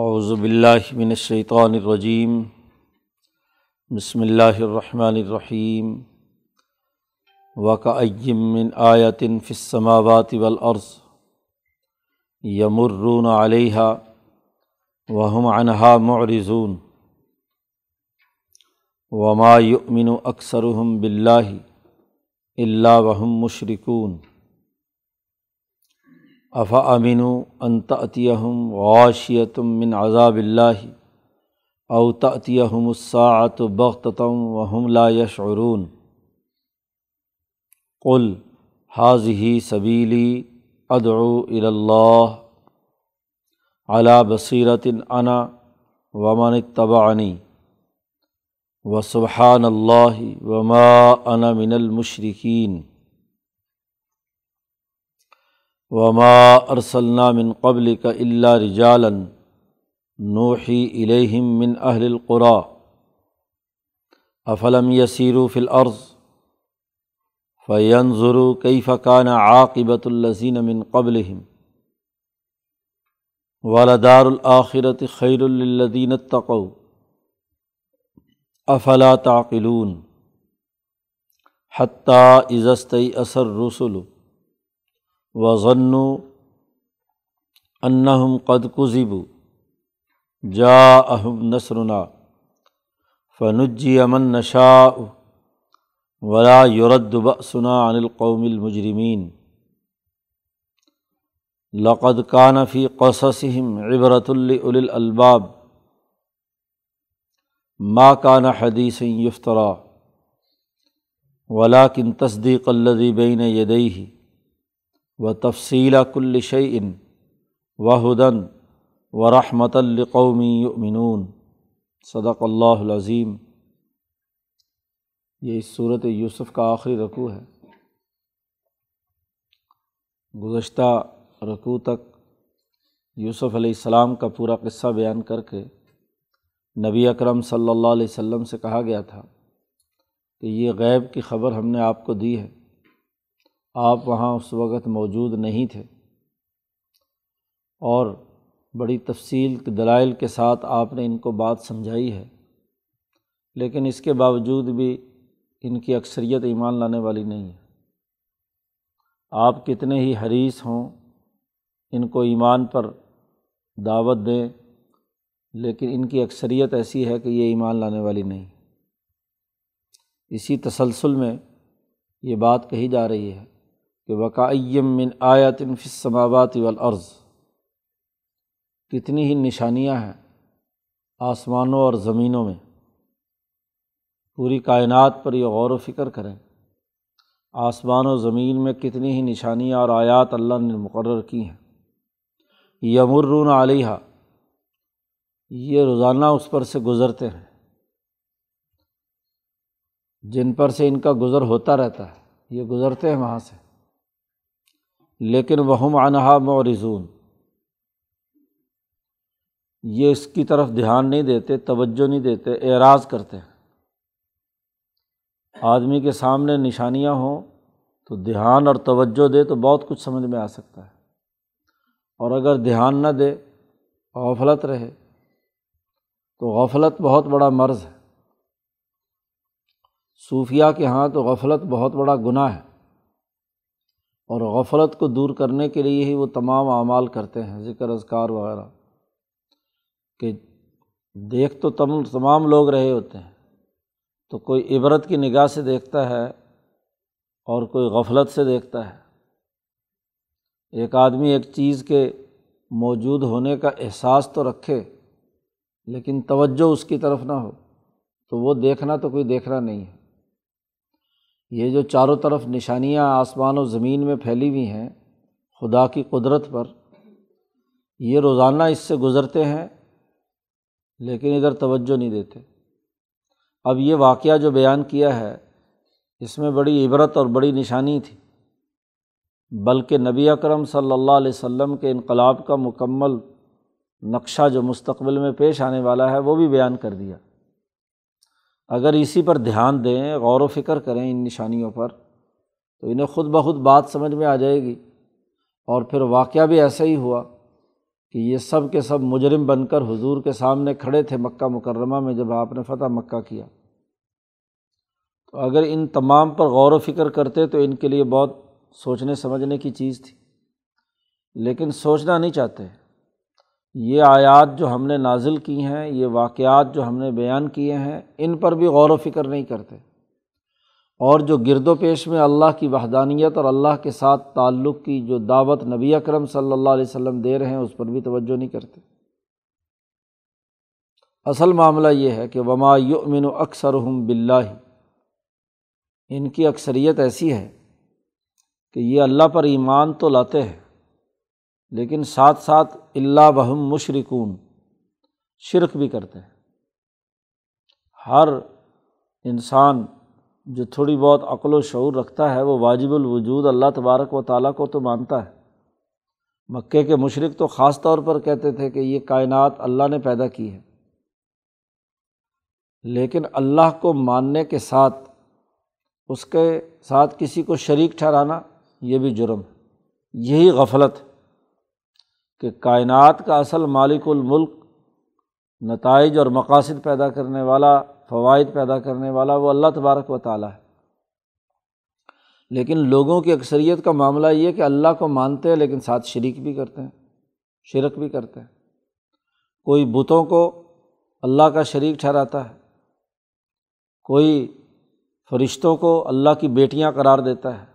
اعوذ باللہ من الشیطان الرجیم، بسم اللہ الرحمن الرحیم وکأیم من آیت فی السماوات والارض یمرون علیہا وهم عنہا معرضون، وما یؤمن اکثرهم باللہ الا وهم مشرکون۔ افا امین انتعتیم غاشیتم من عذاب اللہ اوتعتیم الساعت بغتم وهم لا یشعرون قل حاضی سبیلی ادعو اللہ علا بصیرت انا ومن اتبعنی و سبحان اللہ وما انا من المشرقین وما ارسلنا من قبل کا اللہ رجالن نوحی الہم من اہل القرا افلم یسیرو فی الارض فینظرو کئی فقان عاقبۃ الزین من قبل والدار الآخرت خیر الدین تقو افلا تعقلون؟ حتیٰ عزستی اثر رسول وضن انہم قد کذب جا اہم نثرنا فنجی امن نشا ولا یورد بسنا عن القوم المجرمین لقد کان فی قصصہم عبرت الباب ما کان حدیث یفترا ولاکن تصدیق الدی بین یدئی و تفصیلہ کل شعین و ہدن و رحمت القومی یؤمنون صدق اللہ العظیم. یہ اس صورت یوسف کا آخری رقوع ہے. گزشتہ رقوع تک یوسف علیہ السلام کا پورا قصہ بیان کر کے نبی اکرم صلی اللہ علیہ وسلم سے کہا گیا تھا کہ یہ غیب کی خبر ہم نے آپ کو دی ہے. آپ وہاں اس وقت موجود نہیں تھے۔ اور بڑی تفصیل کے دلائل کے ساتھ آپ نے ان کو بات سمجھائی ہے، لیکن اس کے باوجود بھی ان کی اکثریت ایمان لانے والی نہیں ہے۔ آپ کتنے ہی حریث ہوں، ان کو ایمان پر دعوت دیں، لیکن ان کی اکثریت ایسی ہے کہ یہ ایمان لانے والی نہیں۔ اسی تسلسل میں یہ بات کہی جا رہی ہے۔ کہ وقائم من آیت فی السماوات والارض، کتنی ہی نشانیاں ہیں آسمانوں اور زمینوں میں، پوری کائنات پر یہ غور و فکر کریں۔ آسمان و زمین میں کتنی ہی نشانیاں اور آیات اللہ نے مقرر کی ہیں۔ یمرون علیہ یہ روزانہ اس پر سے گزرتے ہیں۔ جن پر سے ان کا گزر ہوتا رہتا ہے، یہ گزرتے ہیں وہاں سے۔ لیکن وہم انہا مورزون یہ اس کی طرف دھیان نہیں دیتے، توجہ نہیں دیتے، اعراض کرتے ہیں۔ آدمی کے سامنے نشانیاں ہوں تو دھیان اور توجہ دے تو بہت کچھ سمجھ میں آ سکتا ہے۔ اور اگر دھیان نہ دے، غفلت رہے، تو غفلت بہت بڑا مرض ہے۔ صوفیہ کے ہاں تو غفلت بہت بڑا گناہ ہے۔ اور غفلت کو دور کرنے کے لیے ہی وہ تمام اعمال کرتے ہیں، ذکر، اذکار وغیرہ۔ کہ دیکھ تو تم، تمام لوگ رہے ہوتے ہیں۔ تو کوئی عبرت کی نگاہ سے دیکھتا ہے اور کوئی غفلت سے دیکھتا ہے۔ ایک آدمی ایک چیز کے موجود ہونے کا احساس تو رکھے، لیکن توجہ اس کی طرف نہ ہو۔ تو وہ دیکھنا تو کوئی دیکھنا نہیں ہے۔ یہ جو چاروں طرف نشانیاں آسمان و زمین میں پھیلی ہوئی ہیں، خدا کی قدرت پر، یہ روزانہ اس سے گزرتے ہیں، لیکن ادھر توجہ نہیں دیتے۔ اب یہ واقعہ جو بیان کیا ہے، اس میں بڑی عبرت اور بڑی نشانی تھی۔ بلکہ نبی اکرم صلی اللہ علیہ و سلم کے انقلاب کا مکمل نقشہ جو مستقبل میں پیش آنے والا ہے، وہ بھی بیان کر دیا۔ اگر اسی پر دھیان دیں، غور و فکر کریں ان نشانیوں پر، تو انہیں خود بخود بات سمجھ میں آ جائے گی۔ اور پھر واقعہ بھی ایسا ہی ہوا کہ یہ سب کے سب مجرم بن کر حضور کے سامنے کھڑے تھے مکہ مکرمہ میں جب آپ نے فتح مکہ کیا۔ تو اگر ان تمام پر غور و فکر کرتے تو ان کے لیے بہت سوچنے سمجھنے کی چیز تھی۔ لیکن سوچنا نہیں چاہتے۔ یہ آیات جو ہم نے نازل کی ہیں، یہ واقعات جو ہم نے بیان کیے ہیں، ان پر بھی غور و فکر نہیں کرتے۔ اور جو گرد و پیش میں اللہ کی وحدانیت اور اللہ کے ساتھ تعلق کی جو دعوت نبی اکرم صلی اللہ علیہ وسلم دے رہے ہیں، اس پر بھی توجہ نہیں کرتے۔ اصل معاملہ یہ ہے کہ وما یؤمن اکثر ہم بلّہ ان کی اکثریت ایسی ہے کہ یہ اللہ پر ایمان تو لاتے ہیں لیکن ساتھ ساتھ اللہ بہم مشرقون شرک بھی کرتے ہیں۔ ہر انسان جو تھوڑی بہت عقل و شعور رکھتا ہے، وہ واجب الوجود اللہ تبارک و تعالیٰ کو تو مانتا ہے۔ مکے کے مشرق تو خاص طور پر کہتے تھے کہ یہ کائنات اللہ نے پیدا کی ہے۔ لیکن اللہ کو ماننے کے ساتھ، اس کے ساتھ کسی کو شریک ٹھہرانا یہ بھی جرم ہے۔ یہی غفلت کہ کائنات کا اصل مالک الملک، نتائج اور مقاصد پیدا کرنے والا، فوائد پیدا کرنے والا وہ اللہ تبارک و تعالیٰ ہے۔ لیکن لوگوں کی اکثریت کا معاملہ یہ کہ اللہ کو مانتے ہیں لیکن ساتھ شریک بھی کرتے ہیں، شرک بھی کرتے ہیں۔ کوئی بتوں کو اللہ کا شریک ٹھہراتا ہے، کوئی فرشتوں کو اللہ کی بیٹیاں قرار دیتا ہے۔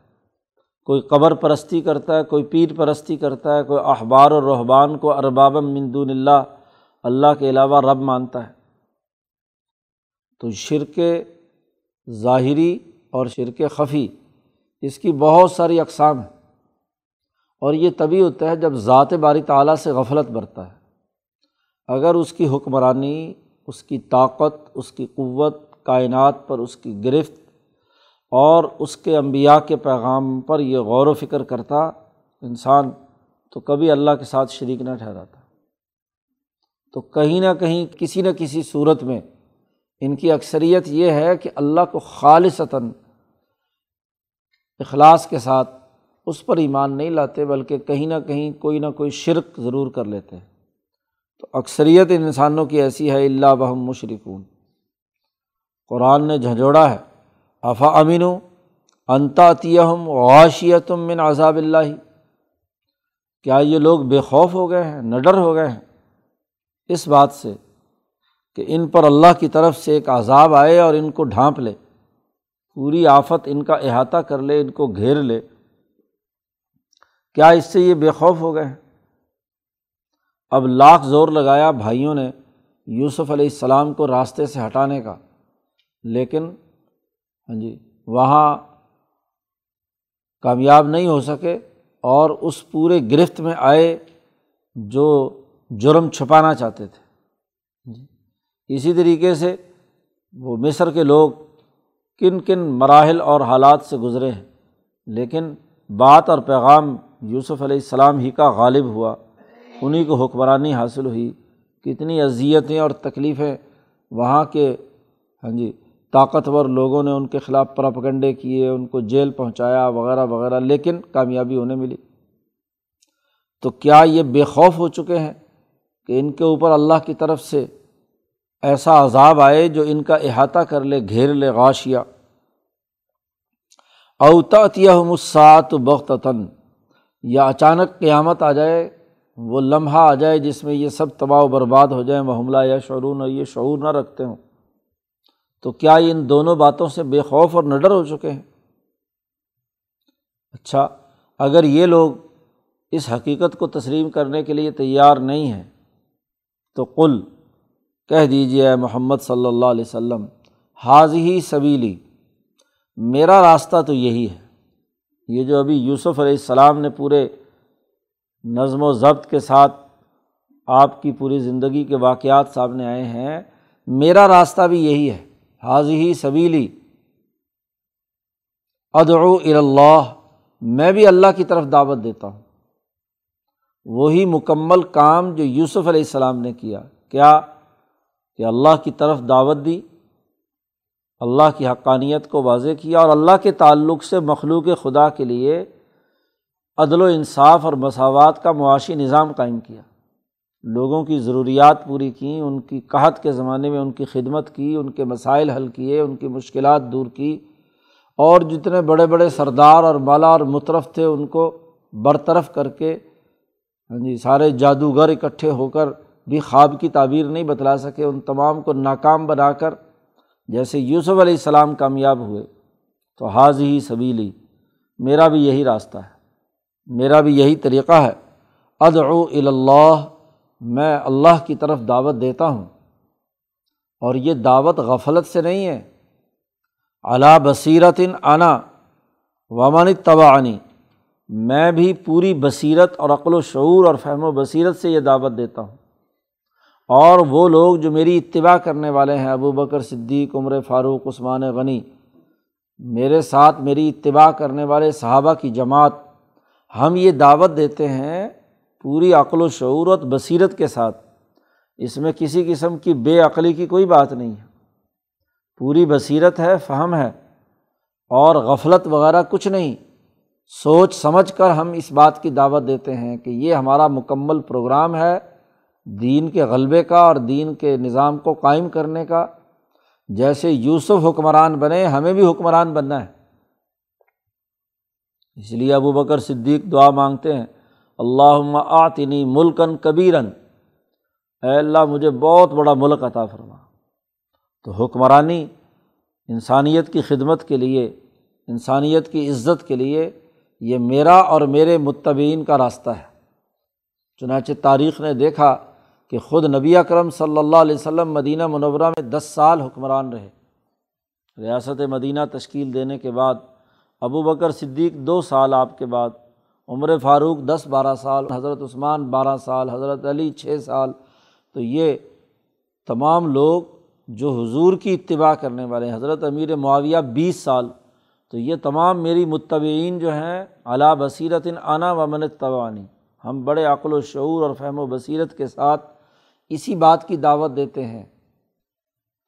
کوئی قبر پرستی کرتا ہے، کوئی پیر پرستی کرتا ہے، کوئی اخبار و رحبان کو اربابم مندون اللہ اللہ کے علاوہ رب مانتا ہے۔ تو شرک ظاہری اور شرک خفی، اس کی بہت ساری اقسام ہیں۔ اور یہ تبھی ہوتا ہے جب ذات باری تعلیٰ سے غفلت برتا ہے۔ اگر اس کی حکمرانی، اس کی طاقت، اس کی قوت، کائنات پر اس کی گرفت اور اس کے انبیاء کے پیغام پر یہ غور و فکر کرتا انسان تو کبھی اللہ کے ساتھ شریک نہ ٹھہراتا۔ تو کہیں نہ کہیں کسی نہ کسی صورت میں ان کی اکثریت یہ ہے کہ اللہ کو خالصتاً اخلاص کے ساتھ اس پر ایمان نہیں لاتے، بلکہ کہیں نہ کہیں کوئی نہ کوئی شرک ضرور کر لیتے ہیں۔ تو اکثریت ان انسانوں کی ایسی ہے اللہ بہم مشرقون قرآن نے جھنجھوڑا ہے۔ افا امین انتاطیم غاشیتم من عذاب اللہ؟ کیا یہ لوگ بے خوف ہو گئے ہیں، نڈر ہو گئے ہیں؟ اس بات سے کہ ان پر اللہ کی طرف سے ایک عذاب آئے اور ان کو ڈھانپ لے، پوری آفت ان کا احاطہ کر لے، ان کو گھیر لے۔ کیا اس سے یہ بے خوف ہو گئے ہیں؟ اب لاکھ زور لگایا بھائیوں نے یوسف علیہ السلام کو راستے سے ہٹانے کا، لیکن ہاں جی وہاں کامیاب نہیں ہو سکے اور اس پورے گرفت میں آئے جو جرم چھپانا چاہتے تھے۔ ہاں جی اسی طریقے سے وہ مصر کے لوگ کن کن مراحل اور حالات سے گزرے ہیں، لیکن بات اور پیغام یوسف علیہ السلام ہی کا غالب ہوا۔ انہیں کو حکمرانی حاصل ہوئی۔ کتنی اذیتیں اور تکلیفیں وہاں کے ہاں جی طاقتور لوگوں نے ان کے خلاف پراپگنڈے کیے، ان کو جیل پہنچایا وغیرہ وغیرہ، لیکن کامیابی انہیں ملی۔ تو کیا یہ بے خوف ہو چکے ہیں کہ ان کے اوپر اللہ کی طرف سے ایسا عذاب آئے جو ان کا احاطہ کر لے، گھیر لے غاشیا اوتعتیہ مسات بختتاً یا اچانک قیامت آ جائے، وہ لمحہ آ جائے جس میں یہ سب تباہ و برباد ہو جائیں وہ حملہ یا شعرون اور یہ شعور نہ رکھتے ہوں۔ تو کیا ان دونوں باتوں سے بے خوف اور نڈر ہو چکے ہیں؟ اچھا اگر یہ لوگ اس حقیقت کو تسلیم کرنے کے لیے تیار نہیں ہیں، تو کل کہہ دیجیے محمد صلی اللہ علیہ وسلم حاض ہی سبیلی، میرا راستہ تو یہی ہے۔ یہ جو ابھی یوسف علیہ السلام نے پورے نظم و ضبط کے ساتھ آپ کی پوری زندگی کے واقعات سامنے آئے ہیں، میرا راستہ بھی یہی ہے۔ حاض ہی سبیلی۔ ادعو اللہ میں بھی اللہ کی طرف دعوت دیتا ہوں۔ وہی مکمل کام جو یوسف علیہ السلام نے کیا۔ کیا؟ کہ اللہ کی طرف دعوت دی، اللہ کی حقانیت کو واضح کیا اور اللہ کے تعلق سے مخلوق خدا کے لیے عدل و انصاف اور مساوات کا معاشی نظام قائم کیا۔ لوگوں کی ضروریات پوری کیں، ان کی قحط کے زمانے میں ان کی خدمت کی، ان کے مسائل حل کیے، ان کی مشکلات دور کی۔ اور جتنے بڑے بڑے سردار اور بالا اور مطرف تھے، ان کو برطرف کر کے ہاں جی سارے جادوگر اکٹھے ہو کر بھی خواب کی تعبیر نہیں بتلا سکے، ان تمام کو ناکام بنا کر، جیسے یوسف علیہ السلام کامیاب ہوئے۔ تو حاض ہی سبیلی، میرا بھی یہی راستہ ہے، میرا بھی یہی طریقہ ہے۔ ادعو اللہ میں اللہ کی طرف دعوت دیتا ہوں۔ اور یہ دعوت غفلت سے نہیں ہے۔ علا بصیرت آنا ومن طبعنی میں بھی پوری بصیرت اور عقل و شعور اور فہم و بصیرت سے یہ دعوت دیتا ہوں۔ اور وہ لوگ جو میری اتباع کرنے والے ہیں، ابو بکر صدیق، عمر فاروق، عثمان غنی، میرے ساتھ میری اتباع کرنے والے صحابہ کی جماعت، ہم یہ دعوت دیتے ہیں پوری عقل و شعورت بصیرت کے ساتھ، اس میں کسی قسم کی بے عقلی کی کوئی بات نہیں ہے۔ پوری بصیرت ہے، فہم ہے، اور غفلت وغیرہ کچھ نہیں۔ سوچ سمجھ کر ہم اس بات کی دعوت دیتے ہیں کہ یہ ہمارا مکمل پروگرام ہے، دین کے غلبے کا اور دین کے نظام کو قائم کرنے کا۔ جیسے یوسف حکمران بنے، ہمیں بھی حکمران بننا ہے۔ اس لیے ابو بکر صدیق دعا مانگتے ہیں اللہ آتنی ملکن کبیرن۔ اے اللہ، مجھے بہت بڑا ملک عطا فرما۔ تو حکمرانی انسانیت کی خدمت کے لیے، انسانیت کی عزت کے لیے یہ میرا اور میرے متبین کا راستہ ہے۔ چنانچہ تاریخ نے دیکھا کہ خود نبی اکرم صلی اللہ علیہ وسلم مدینہ منورہ میں دس سال حکمران رہے۔ ریاست مدینہ تشکیل دینے کے بعد، ابو بکر صدیق دو سال آپ کے بعد عمر فاروق دس بارہ سال، حضرت عثمان بارہ سال، حضرت علی چھ سال۔ تو یہ تمام لوگ جو حضور کی اتباع کرنے والے ہیں، حضرت امیر معاویہ بیس سال۔ تو یہ تمام میری متبعین جو ہیں علا بصیرت انا و من توانی ہم بڑے عقل و شعور اور فہم و بصیرت کے ساتھ اسی بات کی دعوت دیتے ہیں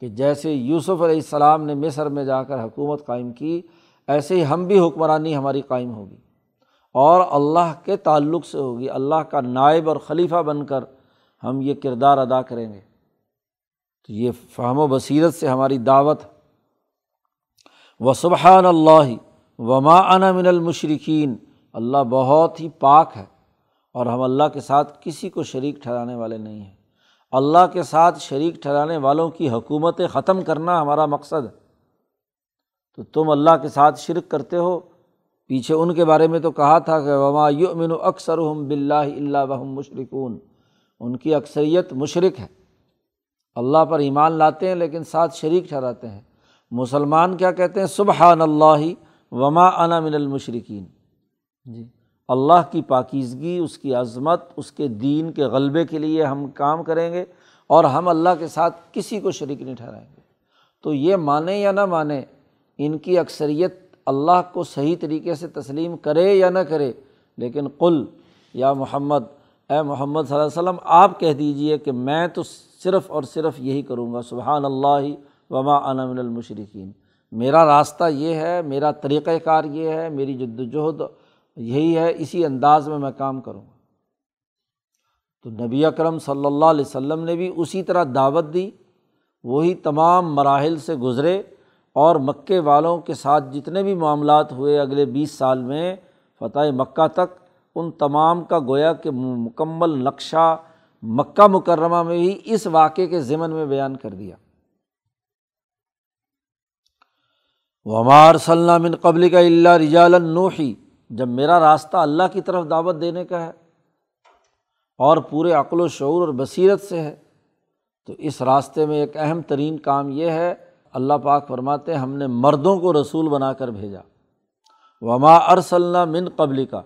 کہ جیسے یوسف علیہ السلام نے مصر میں جا کر حکومت قائم کی، ایسے ہی ہم بھی حکمرانی ہماری قائم ہوگی۔ اور اللہ کے تعلق سے ہوگی، اللہ کا نائب اور خلیفہ بن کر ہم یہ کردار ادا کریں گے۔ تو یہ فہم و بصیرت سے ہماری دعوت۔ و سبحان اللہ وما ان من المشرقین اللہ بہت ہی پاک ہے اور ہم اللہ کے ساتھ کسی کو شریک ٹھہرانے والے نہیں ہیں۔ اللہ کے ساتھ شریک ٹھہرانے والوں کی حکومت ختم کرنا ہمارا مقصد ہے۔ تو تم اللہ کے ساتھ شرک کرتے ہو پیچھے ان کے بارے میں تو کہا تھا کہ وما یؤمن اکثر ہم بلّہ اللہ وحم مشرقون ان کی اکثریت مشرق ہے۔ اللہ پر ایمان لاتے ہیں لیکن ساتھ شریک ٹھہراتے ہیں۔ مسلمان کیا کہتے ہیں؟ سبحان اللہ وما انا من المشرقین جی۔ اللہ کی پاکیزگی، اس کی عظمت، اس کے دین کے غلبے کے لیے ہم کام کریں گے اور ہم اللہ کے ساتھ کسی کو شریک نہیں ٹھہرائیں گے۔ تو یہ مانیں یا نہ مانیں، ان کی اکثریت اللہ کو صحیح طریقے سے تسلیم کرے یا نہ کرے، لیکن قل، یا محمد، اے محمد صلی اللہ علیہ وسلم، آپ کہہ دیجیے کہ میں تو صرف اور صرف یہی کروں گا، سبحان اللہ وما من المشرقین میرا راستہ یہ ہے، میرا طریقۂ کار یہ ہے، میری جد وجہد یہی ہے، اسی انداز میں میں کام کروں گا۔ تو نبی اکرم صلی اللہ علیہ وسلم نے بھی اسی طرح دعوت دی، وہی تمام مراحل سے گزرے۔ اور مکے والوں کے ساتھ جتنے بھی معاملات ہوئے اگلے بیس سال میں، فتح مکہ تک، ان تمام کا گویا کہ مکمل نقشہ مکہ مکرمہ میں ہی اس واقعے کے ضمن میں بیان کر دیا۔ ومار من قبل کا اللہ رجال النوحی جب میرا راستہ اللہ کی طرف دعوت دینے کا ہے اور پورے عقل و شعور اور بصیرت سے ہے، تو اس راستے میں ایک اہم ترین کام یہ ہے اللہ پاک فرماتے ہم نے مردوں کو رسول بنا کر بھیجا۔ وما ارسلنا من قبل کا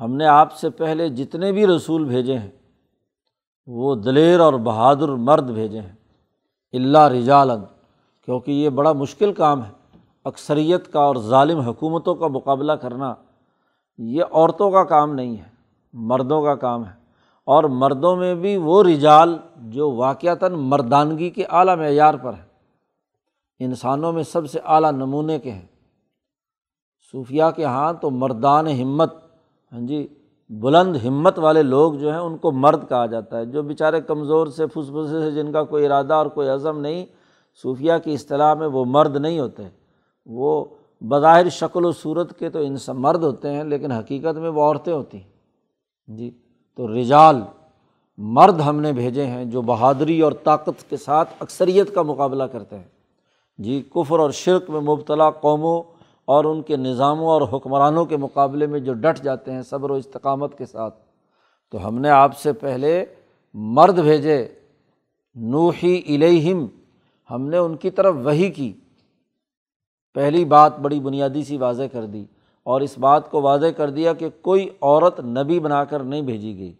ہم نے آپ سے پہلے جتنے بھی رسول بھیجے ہیں، وہ دلیر اور بہادر مرد بھیجے ہیں۔ اللہ رجالن کیونکہ یہ بڑا مشکل کام ہے۔ اکثریت کا اور ظالم حکومتوں کا مقابلہ کرنا، یہ عورتوں کا کام نہیں ہے، مردوں کا کام ہے۔ اور مردوں میں بھی وہ رجال جو واقعتاً مردانگی کے اعلیٰ معیار پر ہے انسانوں میں سب سے اعلیٰ نمونے کے ہیں۔ صوفیہ کے ہاں تو مردان ہمت ہاں جی بلند ہمت والے لوگ جو ہیں، ان کو مرد کہا جاتا ہے۔ جو بیچارے کمزور سے پھس پھسے سے، جن کا کوئی ارادہ اور کوئی عزم نہیں صوفیہ کی اصطلاح میں وہ مرد نہیں ہوتے۔ وہ بظاہر شکل و صورت کے تو انسان مرد ہوتے ہیں، لیکن حقیقت میں وہ عورتیں ہوتی ہیں۔ جی تو رجال مرد ہم نے بھیجے ہیں جو بہادری اور طاقت کے ساتھ اکثریت کا مقابلہ کرتے ہیں۔ جی کفر اور شرک میں مبتلا قوموں اور ان کے نظاموں اور حکمرانوں کے مقابلے میں جو ڈٹ جاتے ہیں صبر و استقامت کے ساتھ۔ تو ہم نے آپ سے پہلے مرد بھیجے، نوحی الہم ہم نے ان کی طرف وہی کی۔ پہلی بات بڑی بنیادی سی واضح کر دی اور اس بات کو واضح کر دیا کہ کوئی عورت نبی بنا کر نہیں بھیجی گئی۔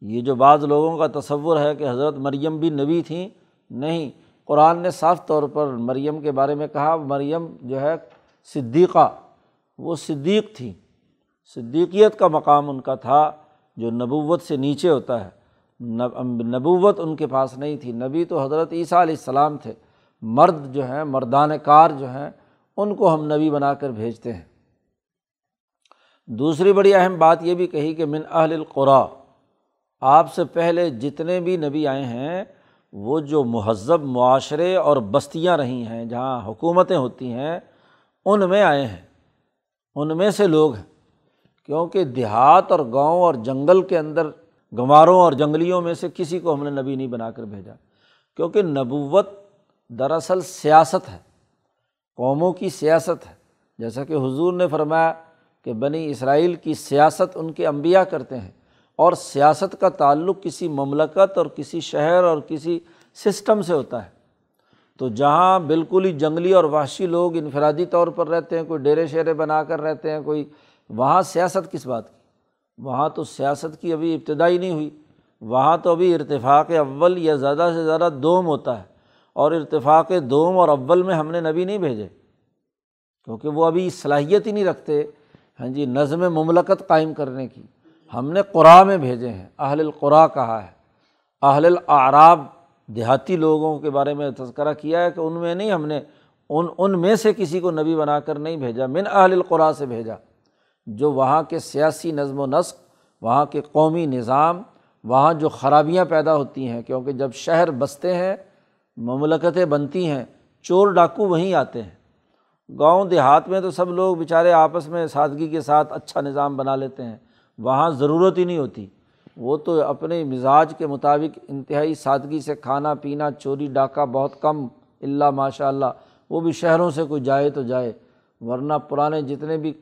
یہ جو بعض لوگوں کا تصور ہے کہ حضرت مریم بھی نبی تھیں، نہیں۔ قرآن نے صاف طور پر مریم کے بارے میں کہا، مریم جو ہے صدیقہ، وہ صدیق تھی۔ صدیقیت کا مقام ان کا تھا جو نبوت سے نیچے ہوتا ہے۔ نبوت ان کے پاس نہیں تھی۔ نبی تو حضرت عیسیٰ علیہ السلام تھے۔ مرد جو ہیں، مردان کار جو ہیں، ان کو ہم نبی بنا کر بھیجتے ہیں۔ دوسری بڑی اہم بات یہ بھی کہی کہ من اہل القرا، آپ سے پہلے جتنے بھی نبی آئے ہیں وہ جو مہذب معاشرے اور بستیاں رہی ہیں، جہاں حکومتیں ہوتی ہیں، ان میں آئے ہیں۔ ان میں سے لوگ ہیں۔ کیونکہ دیہات اور گاؤں اور جنگل کے اندر گنواروں اور جنگلیوں میں سے کسی کو ہم نے نبی نہیں بنا کر بھیجا۔ کیونکہ نبوت دراصل سیاست ہے۔ قوموں کی سیاست ہے۔ جیسا کہ حضور نے فرمایا کہ بنی اسرائیل کی سیاست ان کے انبیاء کرتے ہیں۔ اور سیاست کا تعلق کسی مملکت اور کسی شہر اور کسی سسٹم سے ہوتا ہے۔ تو جہاں بالکل ہی جنگلی اور وحشی لوگ انفرادی طور پر رہتے ہیں، کوئی ڈیرے شیرے بنا کر رہتے ہیں، کوئی وہاں سیاست کس بات کی؟ وہاں تو سیاست کی ابھی ابتدائی نہیں ہوئی، وہاں تو ابھی ارتفاق اول یا زیادہ سے زیادہ دوم ہوتا ہے۔ اور ارتفاق دوم اور اول میں ہم نے نبی نہیں بھیجے، کیونکہ وہ ابھی صلاحیت ہی نہیں رکھتے ہاں جی نظم مملکت قائم کرنے کی۔ ہم نے قرآ میں بھیجے ہیں، اہل القرا کہا ہے۔ اہل العراب دیہاتی لوگوں کے بارے میں تذکرہ کیا ہے کہ ان میں نہیں، ہم نے ان ان میں سے کسی کو نبی بنا کر نہیں بھیجا، من اہل القرا سے بھیجا۔ جو وہاں کے سیاسی نظم و نسق، وہاں کے قومی نظام، وہاں جو خرابیاں پیدا ہوتی ہیں، کیونکہ جب شہر بستے ہیں، مملکتیں بنتی ہیں، چور ڈاکو وہیں آتے ہیں۔ گاؤں دیہات میں تو سب لوگ بیچارے آپس میں سادگی کے ساتھ اچھا نظام بنا لیتے ہیں۔ وہاں ضرورت ہی نہیں ہوتی۔ وہ تو اپنے مزاج کے مطابق انتہائی سادگی سے کھانا پینا، چوری، ڈاکہ بہت کم، اللہ ماشاء اللہ وہ بھی شہروں سے کوئی جائے تو جائے۔ ورنہ پرانے جتنے بھی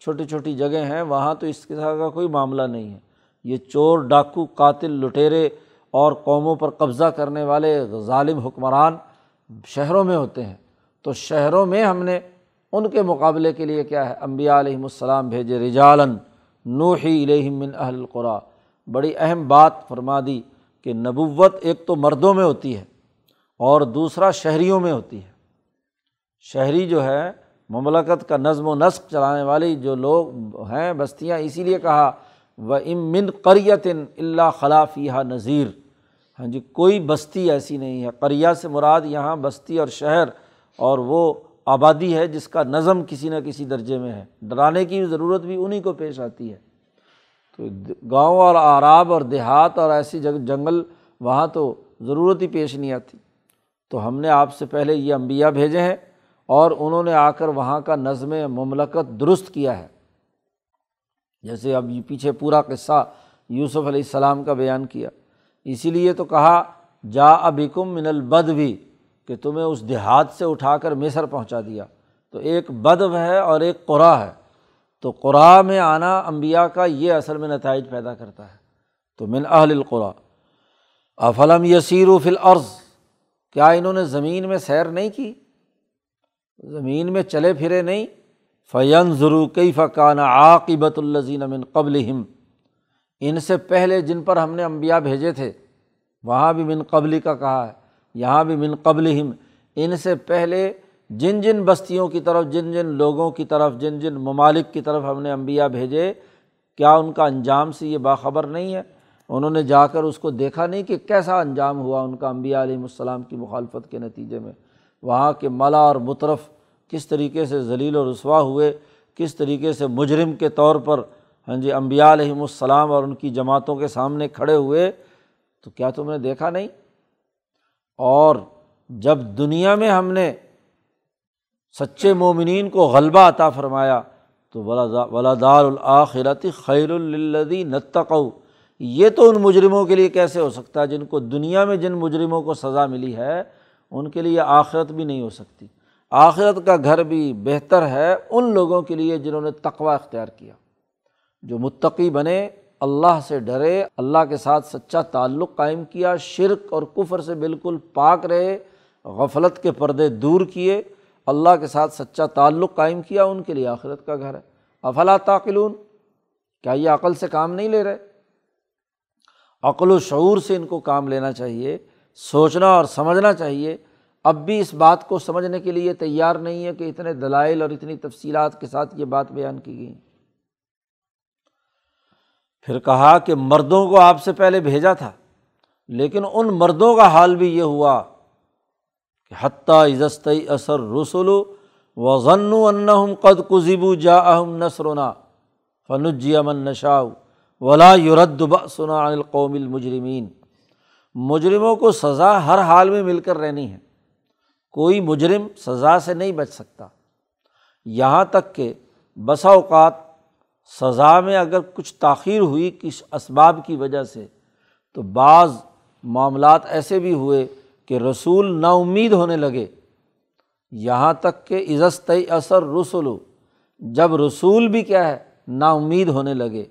چھوٹی چھوٹی جگہیں ہیں، وہاں تو اس طرح کا کوئی معاملہ نہیں ہے۔ یہ چور، ڈاکو، قاتل، لٹیرے اور قوموں پر قبضہ کرنے والے ظالم حکمران شہروں میں ہوتے ہیں۔ تو شہروں میں ہم نے ان کے مقابلے کے لیے کیا ہے؟ امبیا علیہم السلام بھیجے رجالن نوحی علیہم من اہل القرا۔ بڑی اہم بات فرما دی کہ نبوت ایک تو مردوں میں ہوتی ہے اور دوسرا شہریوں میں ہوتی ہے۔ شہری جو ہے، مملکت کا نظم و نسق چلانے والی جو لوگ ہیں، بستیاں، اسی لیے کہا و امن قریت اللہ خلافیہ نذیر ہاں جی کوئی بستی ایسی نہیں ہے۔ قریہ سے مراد یہاں بستی اور شہر اور وہ آبادی ہے جس کا نظم کسی نہ کسی درجے میں ہے۔ ڈرانے کی ضرورت بھی انہیں کو پیش آتی ہے۔ تو گاؤں اور آراب اور دیہات اور ایسی جنگل، وہاں تو ضرورت ہی پیش نہیں آتی۔ تو ہم نے آپ سے پہلے یہ انبیاء بھیجے ہیں اور انہوں نے آ کر وہاں کا نظم مملکت درست کیا ہے۔ جیسے اب یہ پیچھے پورا قصہ یوسف علیہ السلام کا بیان کیا۔ اسی لیے تو کہا، جا ابکم من البد بھی کہ تمہیں اس دیہات سے اٹھا کر مصر پہنچا دیا۔ تو ایک بدو ہے اور ایک قرا ہے۔ تو قرا میں آنا امبیا کا یہ اصل میں نتائج پیدا کرتا ہے۔ تو من اہل القرا۔ افلم یسیر و فل عرض کیا انہوں نے زمین میں سیر نہیں کی؟ زمین میں چلے پھرے نہیں۔ فین ضرو کئی فقان عاقبت الزین امن قبل ہم ان سے پہلے جن پر ہم نے امبیا بھیجے تھے، وہاں بھی من قبلی کا کہا ہے۔ یہاں بھی من قبل ہم ان سے پہلے جن جن بستیوں کی طرف، جن جن لوگوں کی طرف، جن جن ممالک کی طرف ہم نے امبیا بھیجے، کیا ان کا انجام سے یہ باخبر نہیں ہے؟ انہوں نے جا کر اس کو دیکھا نہیں کہ کیسا انجام ہوا ان کا امبیا علیہم السلام کی مخالفت کے نتیجے میں؟ وہاں کے ملا اور مطرف کس طریقے سے ذلیل و رسوا ہوئے؟ کس طریقے سے مجرم کے طور پر ہاں جی امبیا علیہم السلام اور ان کی جماعتوں کے سامنے کھڑے ہوئے؟ تو کیا تم نے دیکھا نہیں؟ اور جب دنیا میں ہم نے سچے مومنین کو غلبہ عطا فرمایا، تو ولادار الآخرت خیر الدی نتقو یہ تو ان مجرموں کے لیے کیسے ہو سکتا ہے؟ جن کو دنیا میں جن مجرموں کو سزا ملی ہے، ان کے لیے آخرت بھی نہیں ہو سکتی۔ آخرت کا گھر بھی بہتر ہے ان لوگوں کے لیے جنہوں نے تقوا اختیار کیا۔ جو متقی بنے اللہ سے ڈرے، اللہ کے ساتھ سچا تعلق قائم کیا، شرک اور کفر سے بالکل پاک رہے، غفلت کے پردے دور کیے، اللہ کے ساتھ سچا تعلق قائم کیا، ان کے لیے آخرت کا گھر ہے۔ افلا تعقلون؟ کیا یہ عقل سے کام نہیں لے رہے؟ عقل و شعور سے ان کو کام لینا چاہیے، سوچنا اور سمجھنا چاہیے۔ اب بھی اس بات کو سمجھنے کے لیے تیار نہیں ہے کہ اتنے دلائل اور اتنی تفصیلات کے ساتھ یہ بات بیان کی گئی۔ پھر کہا کہ مردوں کو آپ سے پہلے بھیجا تھا، لیکن ان مردوں کا حال بھی یہ ہوا کہ حتیٰ عزست اثر رسول و ضن و سزا میں اگر کچھ تاخیر ہوئی کس اسباب کی وجہ سے، تو بعض معاملات ایسے بھی ہوئے کہ رسول نا امید ہونے لگے۔ یہاں تک کہ عزت اثر رسول جب رسول بھی کیا ہے نا امید ہونے لگے۔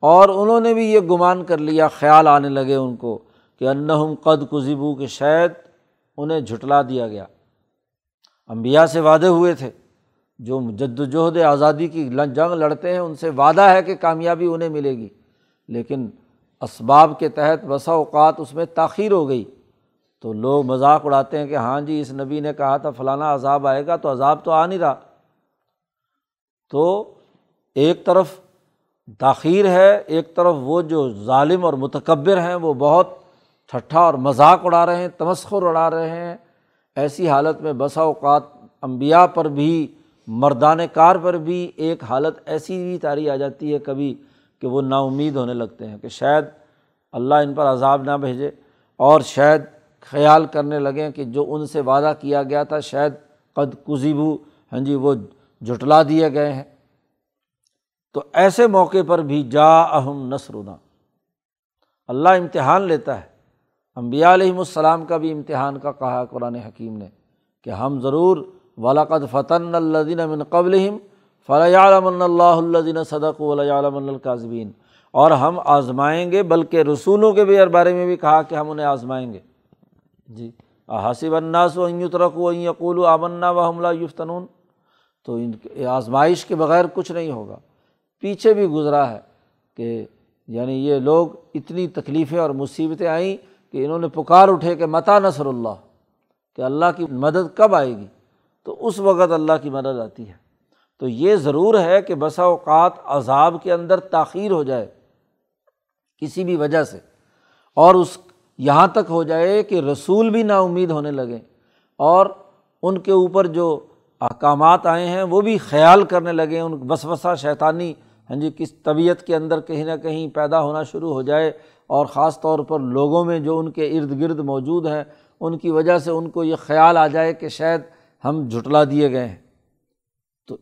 اور انہوں نے بھی یہ گمان کر لیا، خیال آنے لگے ان کو کہ انہم قد کزبو کہ شاید انہیں جھٹلا دیا گیا۔ امبیا سے وعدے ہوئے تھے۔ جو جد وجہد آزادی کی جنگ لڑتے ہیں، ان سے وعدہ ہے کہ کامیابی انہیں ملے گی۔ لیکن اسباب کے تحت بسا اوقات اس میں تاخیر ہو گئی۔ تو لوگ مذاق اڑاتے ہیں کہ ہاں جی اس نبی نے کہا تھا فلانا عذاب آئے گا تو عذاب تو آ نہیں رہا۔ تو ایک طرف تاخیر ہے، ایک طرف وہ جو ظالم اور متکبر ہیں، وہ بہت ٹھٹھا اور مذاق اڑا رہے ہیں، تمسخر اڑا رہے ہیں۔ ایسی حالت میں بسا اوقات امبیا پر بھی مردان کار پر بھی ایک حالت ایسی بھی تاری آ جاتی ہے کبھی کہ وہ نا امید ہونے لگتے ہیں کہ شاید اللہ ان پر عذاب نہ بھیجے اور شاید خیال کرنے لگیں کہ جو ان سے وعدہ کیا گیا تھا شاید قد کزیبو ہاں جی وہ جھٹلا دیے گئے ہیں۔ تو ایسے موقع پر بھی جا اہم نسرنا اللہ امتحان لیتا ہے۔ امبیا علیہم السلام کا بھی امتحان کا کہا قرآن حکیم نے کہ ہم ضرور ولاقد فتن الدین امن قبل فلاح عالم اللہ الدین صدق ولی القاظبین اور ہم آزمائیں گے، بلکہ رسولوں کے بھی بارے میں بھی کہا کہ ہم انہیں آزمائیں گے۔ جی حاصب الناس و یترک و یقول و آمنا و حملہ یفتنون۔ تو ان آزمائش کے بغیر کچھ نہیں ہوگا۔ پیچھے بھی گزرا ہے کہ یعنی یہ لوگ اتنی تکلیفیں اور مصیبتیں آئیں کہ انہوں نے پکار اٹھے کہ متا نثر اللہ، کہ اللہ کی مدد کب آئے گی؟ تو اس وقت اللہ کی مدد آتی ہے۔ تو یہ ضرور ہے کہ بسا اوقات عذاب کے اندر تاخیر ہو جائے کسی بھی وجہ سے، اور اس یہاں تک ہو جائے کہ رسول بھی نا امید ہونے لگیں، اور ان کے اوپر جو احکامات آئے ہیں وہ بھی خیال کرنے لگیں، ان بس بسا شیطانی ہاں جی کس طبیعت کے اندر کہیں نہ کہیں پیدا ہونا شروع ہو جائے، اور خاص طور پر لوگوں میں جو ان کے ارد گرد موجود ہیں، ان کی وجہ سے ان کو یہ خیال آ جائے کہ شاید ہم جھٹلا دیے گئے ہیں۔ تو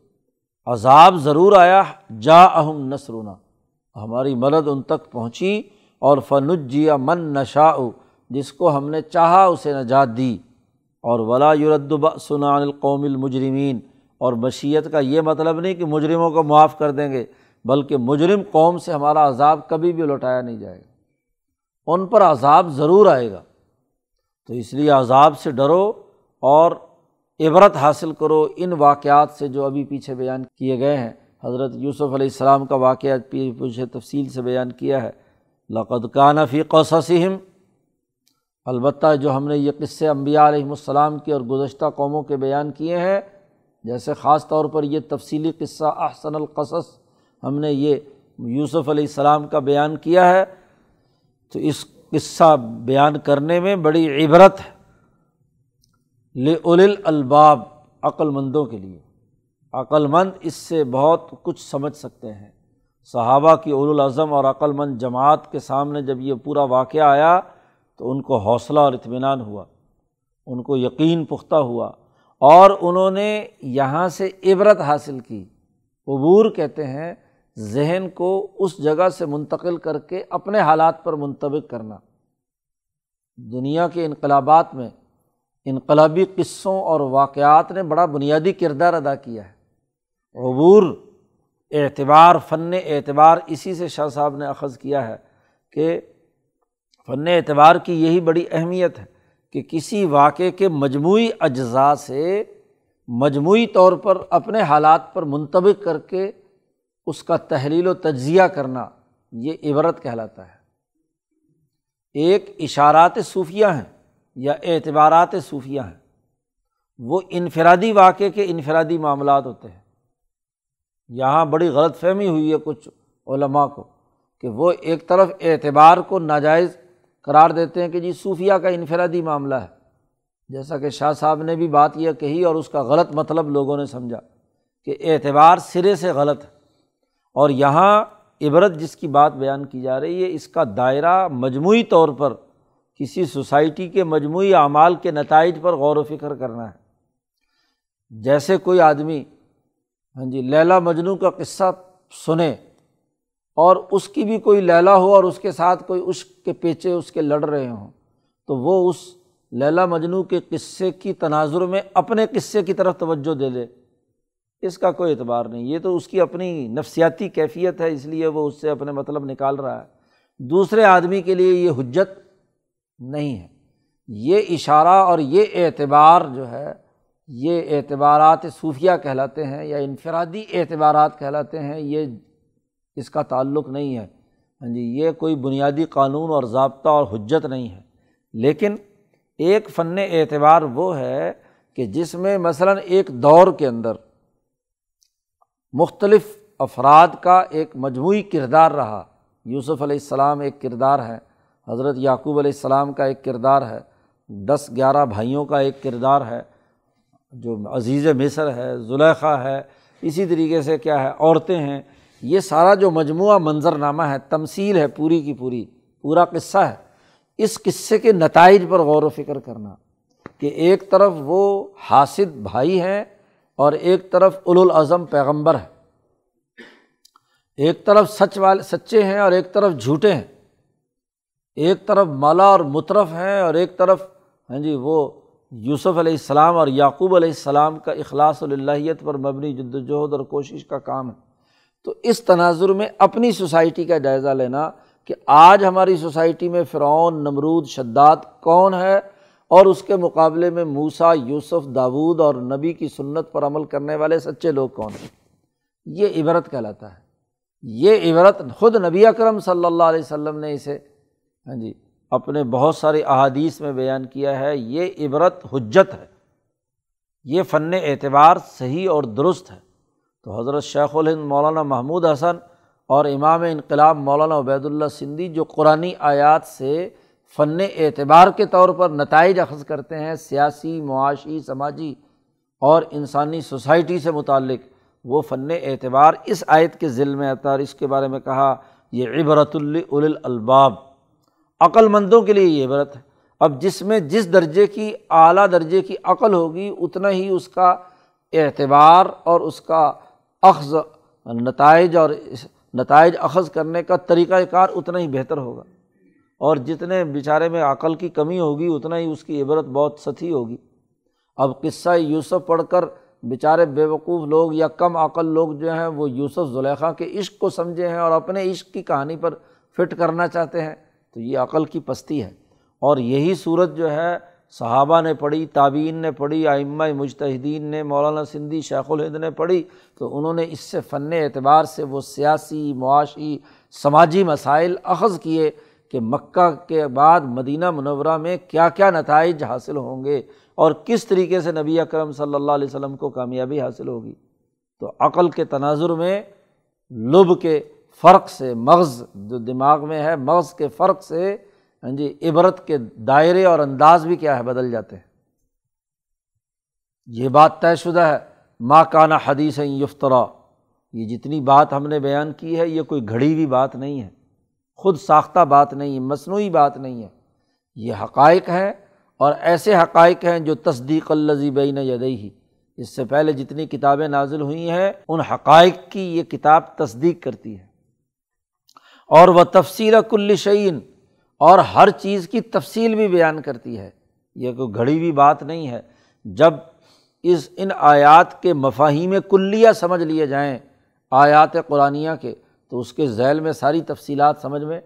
عذاب ضرور آیا جا اہم نسرونا ہماری مدد ان تک پہنچی اور فنجیا من نشا جس کو ہم نے چاہا اسے نجات دی۔ اور ولا یوردب سنان القوم المجرمین۔ اور مشیت کا یہ مطلب نہیں کہ مجرموں کو معاف کر دیں گے، بلکہ مجرم قوم سے ہمارا عذاب کبھی بھی لوٹایا نہیں جائے گا۔ ان پر عذاب ضرور آئے گا۔ تو اس لیے عذاب سے ڈرو اور عبرت حاصل کرو ان واقعات سے جو ابھی پیچھے بیان کیے گئے ہیں۔ حضرت یوسف علیہ السلام کا واقعہ پیچھے تفصیل سے بیان کیا ہے۔ لقد کان فی قوسم البتہ جو ہم نے یہ قصے امبیا علیہم السلام کی اور گزشتہ قوموں کے بیان کیے ہیں، جیسے خاص طور پر یہ تفصیلی قصہ احسن القصص، ہم نے یہ یوسف علیہ السلام کا بیان کیا ہے۔ تو اس قصہ بیان کرنے میں بڑی عبرت ہے۔ لل الباب عقل مندوں کے لیے۔ عقل مند اس سے بہت کچھ سمجھ سکتے ہیں۔ صحابہ کی الاظم اور عقل مند جماعت کے سامنے جب یہ پورا واقعہ آیا تو ان کو حوصلہ اور اطمینان ہوا۔ ان کو یقین پختہ ہوا۔ اور انہوں نے یہاں سے عبرت حاصل کی۔ عبور کہتے ہیں، ذہن کو اس جگہ سے منتقل کر کے اپنے حالات پر منتبک کرنا۔ دنیا کے انقلابات میں انقلابی قصوں اور واقعات نے بڑا بنیادی کردار ادا کیا ہے۔ عبور، اعتبار، فن اعتبار اسی سے شاہ صاحب نے اخذ کیا ہے کہ فن اعتبار کی یہی بڑی اہمیت ہے کہ کسی واقعے کے مجموعی اجزاء سے مجموعی طور پر اپنے حالات پر منتبک کر کے اس کا تحلیل و تجزیہ کرنا یہ عبرت کہلاتا ہے۔ ایک اشارات صوفیہ ہیں۔ یا اعتبارات صوفیہ ہیں، وہ انفرادی واقعے کے انفرادی معاملات ہوتے ہیں۔ یہاں بڑی غلط فہمی ہوئی ہے کچھ علماء کو کہ وہ ایک طرف اعتبار کو ناجائز قرار دیتے ہیں کہ جی صوفیہ کا انفرادی معاملہ ہے۔ جیسا کہ شاہ صاحب نے بھی بات یہ کہی اور اس کا غلط مطلب لوگوں نے سمجھا کہ اعتبار سرے سے غلط ہے۔ اور یہاں عبرت جس کی بات بیان کی جا رہی ہے، اس کا دائرہ مجموعی طور پر کسی سوسائٹی کے مجموعی اعمال کے نتائج پر غور و فکر کرنا ہے۔ جیسے کوئی آدمی ہاں جی لیلا مجنو کا قصہ سنے اور اس کی بھی کوئی لیلا ہو اور اس کے ساتھ کوئی عشق کے پیچے اس کے لڑ رہے ہوں، تو وہ اس لیلا مجنو کے قصے کی تناظر میں اپنے قصے کی طرف توجہ دے لے۔ اس کا کوئی اعتبار نہیں، یہ تو اس کی اپنی نفسیاتی کیفیت ہے، اس لیے وہ اس سے اپنے مطلب نکال رہا ہے۔ دوسرے آدمی کے لیے یہ حجت نہیں ہے۔ یہ اشارہ اور یہ اعتبار جو ہے، یہ اعتبارات صوفیہ کہلاتے ہیں یا انفرادی اعتبارات کہلاتے ہیں، یہ اس کا تعلق نہیں ہے۔ ہاں جی یہ کوئی بنیادی قانون اور ضابطہ اور حجت نہیں ہے۔ لیکن ایک فن اعتبار وہ ہے کہ جس میں مثلاً ایک دور کے اندر مختلف افراد کا ایک مجموعی کردار رہا۔ یوسف علیہ السلام ایک کردار ہے حضرت یعقوب علیہ السلام کا ایک کردار ہے، دس گیارہ بھائیوں کا ایک کردار ہے، جو عزیز مصر ہے، زلیخا ہے، اسی طریقے سے کیا ہے، عورتیں ہیں۔ یہ سارا جو مجموعہ منظر نامہ ہے، تمثیل ہے پوری کی پوری، پورا قصہ ہے۔ اس قصے کے نتائج پر غور و فکر کرنا کہ ایک طرف وہ حاصد بھائی ہیں اور ایک طرف الاظم پیغمبر ہے ایک طرف سچ والے سچے ہیں اور ایک طرف جھوٹے ہیں۔ ایک طرف مالا اور مطرف ہیں اور ایک طرف ہاں جی وہ یوسف علیہ السلام اور یعقوب علیہ السلام کا اخلاص اللہیت پر مبنی جد وجہد اور کوشش کا کام ہے۔ تو اس تناظر میں اپنی سوسائٹی کا جائزہ لینا کہ آج ہماری سوسائٹی میں فرعون، نمرود، شداد کون ہے اور اس کے مقابلے میں موسا یوسف، داود اور نبی کی سنت پر عمل کرنے والے سچے لوگ کون ہیں؟ یہ عبرت کہلاتا ہے۔ یہ عبرت خود نبی اکرم صلی اللہ علیہ وسلم نے اسے ہاں جی اپنے بہت سارے احادیث میں بیان کیا ہے، یہ عبرت، حجت ہے۔ یہ فن اعتبار صحیح اور درست ہے۔ تو حضرت شیخ الہند مولانا محمود حسن اور امام انقلاب مولانا عبید اللہ سندھی جو قرآن آیات سے فن اعتبار کے طور پر نتائج اخذ کرتے ہیں، سیاسی، معاشی، سماجی اور انسانی سوسائٹی سے متعلق، وہ فن اعتبار اس آیت کے ذیل میں آتا اور اس کے بارے میں کہا، یہ عبرت الباب عقل مندوں کے لیے یہ عبرت ہے۔ اب جس میں جس درجے کی اعلیٰ درجے کی عقل ہوگی، اتنا ہی اس کا اعتبار اور اس کا اخذ، نتائج اور نتائج اخذ کرنے کا طریقۂ کار اتنا ہی بہتر ہوگا۔ اور جتنے بیچارے میں عقل کی کمی ہوگی، اتنا ہی اس کی عبرت بہت سطحی ہوگی۔ اب قصہ یوسف پڑھ کر بیچارے بیوقوف لوگ یا کم عقل لوگ جو ہیں، وہ یوسف زلیخا کے عشق کو سمجھے ہیں اور اپنے عشق کی کہانی پر فٹ کرنا چاہتے ہیں۔ تو یہ عقل کی پستی ہے۔ اور یہی صورت جو ہے، صحابہ نے پڑھی تعبین نے پڑھی آئمہ مجتہدین نے، مولانا سندھی، شیخ الہند نے پڑھی۔ تو انہوں نے اس سے فن اعتبار سے وہ سیاسی، معاشی، سماجی مسائل اخذ کیے کہ مکہ کے بعد مدینہ منورہ میں کیا کیا نتائج حاصل ہوں گے اور کس طریقے سے نبی اکرم صلی اللہ علیہ وسلم کو کامیابی حاصل ہوگی۔ تو عقل کے تناظر میں، لب کے فرق سے، مغز جو دماغ میں ہے، مغز کے فرق سے ہاں جی عبرت کے دائرے اور انداز بھی کیا ہے، بدل جاتے ہیں۔ یہ بات طے شدہ ہے۔ ماں کانا حدیث یفترا۔ یہ جتنی بات ہم نے بیان کی ہے، یہ کوئی گھڑی ہوئی بات نہیں ہے۔ خود ساختہ بات نہیں ہے، مصنوعی بات نہیں ہے۔ یہ حقائق ہیں اور ایسے حقائق ہیں جو تصدیق الزی بین یدئی اس سے پہلے جتنی کتابیں نازل ہوئی ہیں، ان حقائق کی یہ کتاب تصدیق کرتی ہے۔ اور وہ تفصیل کل شعین اور ہر چیز کی تفصیل بھی بیان کرتی ہے۔ یہ کوئی گھڑی ہوئی بات نہیں ہے۔ جب اس ان آیات کے مفاہیم کلیہ سمجھ لیے جائیں آیات قرآن کے، تو اس کے ذیل میں ساری تفصیلات سمجھ میں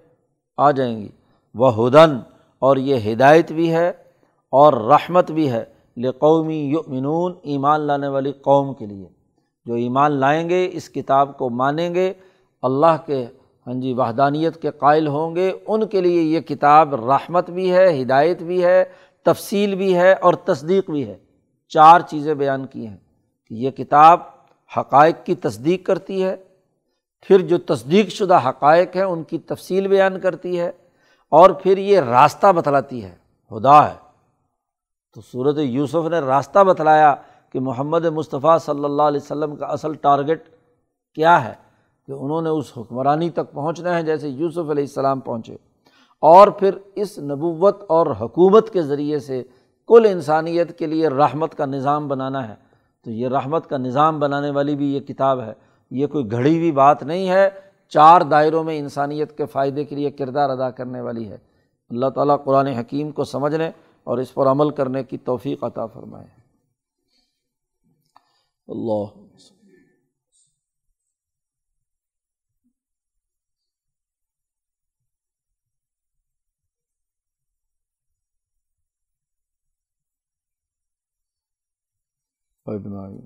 آ جائیں گی۔ وہ ہدن، اور یہ ہدایت بھی ہے اور رحمت بھی ہے لقومی یؤمنون ایمان لانے والی قوم کے لیے۔ جو ایمان لائیں گے، اس کتاب کو مانیں گے، اللہ کے ہاں جی وحدانیت کے قائل ہوں گے۔ ان کے لیے یہ کتاب رحمت بھی ہے، ہدایت بھی ہے، تفصیل بھی ہے اور تصدیق بھی ہے۔ چار چیزیں بیان کی ہیں۔ کہ یہ کتاب حقائق کی تصدیق کرتی ہے، پھر جو تصدیق شدہ حقائق ہیں ان کی تفصیل بیان کرتی ہے، اور پھر یہ راستہ بتلاتی ہے۔ ہدا ہے۔ تو صورت یوسف نے راستہ بتلایا کہ محمد مصطفیٰ صلی اللہ علیہ وسلم کا اصل ٹارگیٹ کیا ہے۔ کہ انہوں نے اس حکمرانی تک پہنچنا ہے جیسے یوسف علیہ السلام پہنچے۔ اور پھر اس نبوت اور حکومت کے ذریعے سے کل انسانیت کے لیے رحمت کا نظام بنانا ہے۔ تو یہ رحمت کا نظام بنانے والی بھی یہ کتاب ہے۔ یہ کوئی گھڑی ہوئی بات نہیں ہے۔ چار دائروں میں انسانیت کے فائدے کے لیے کردار ادا کرنے والی ہے۔ اللہ تعالیٰ قرآن حکیم کو سمجھنے اور اس پر عمل کرنے کی توفیق عطا فرمائے۔ اللہ ابن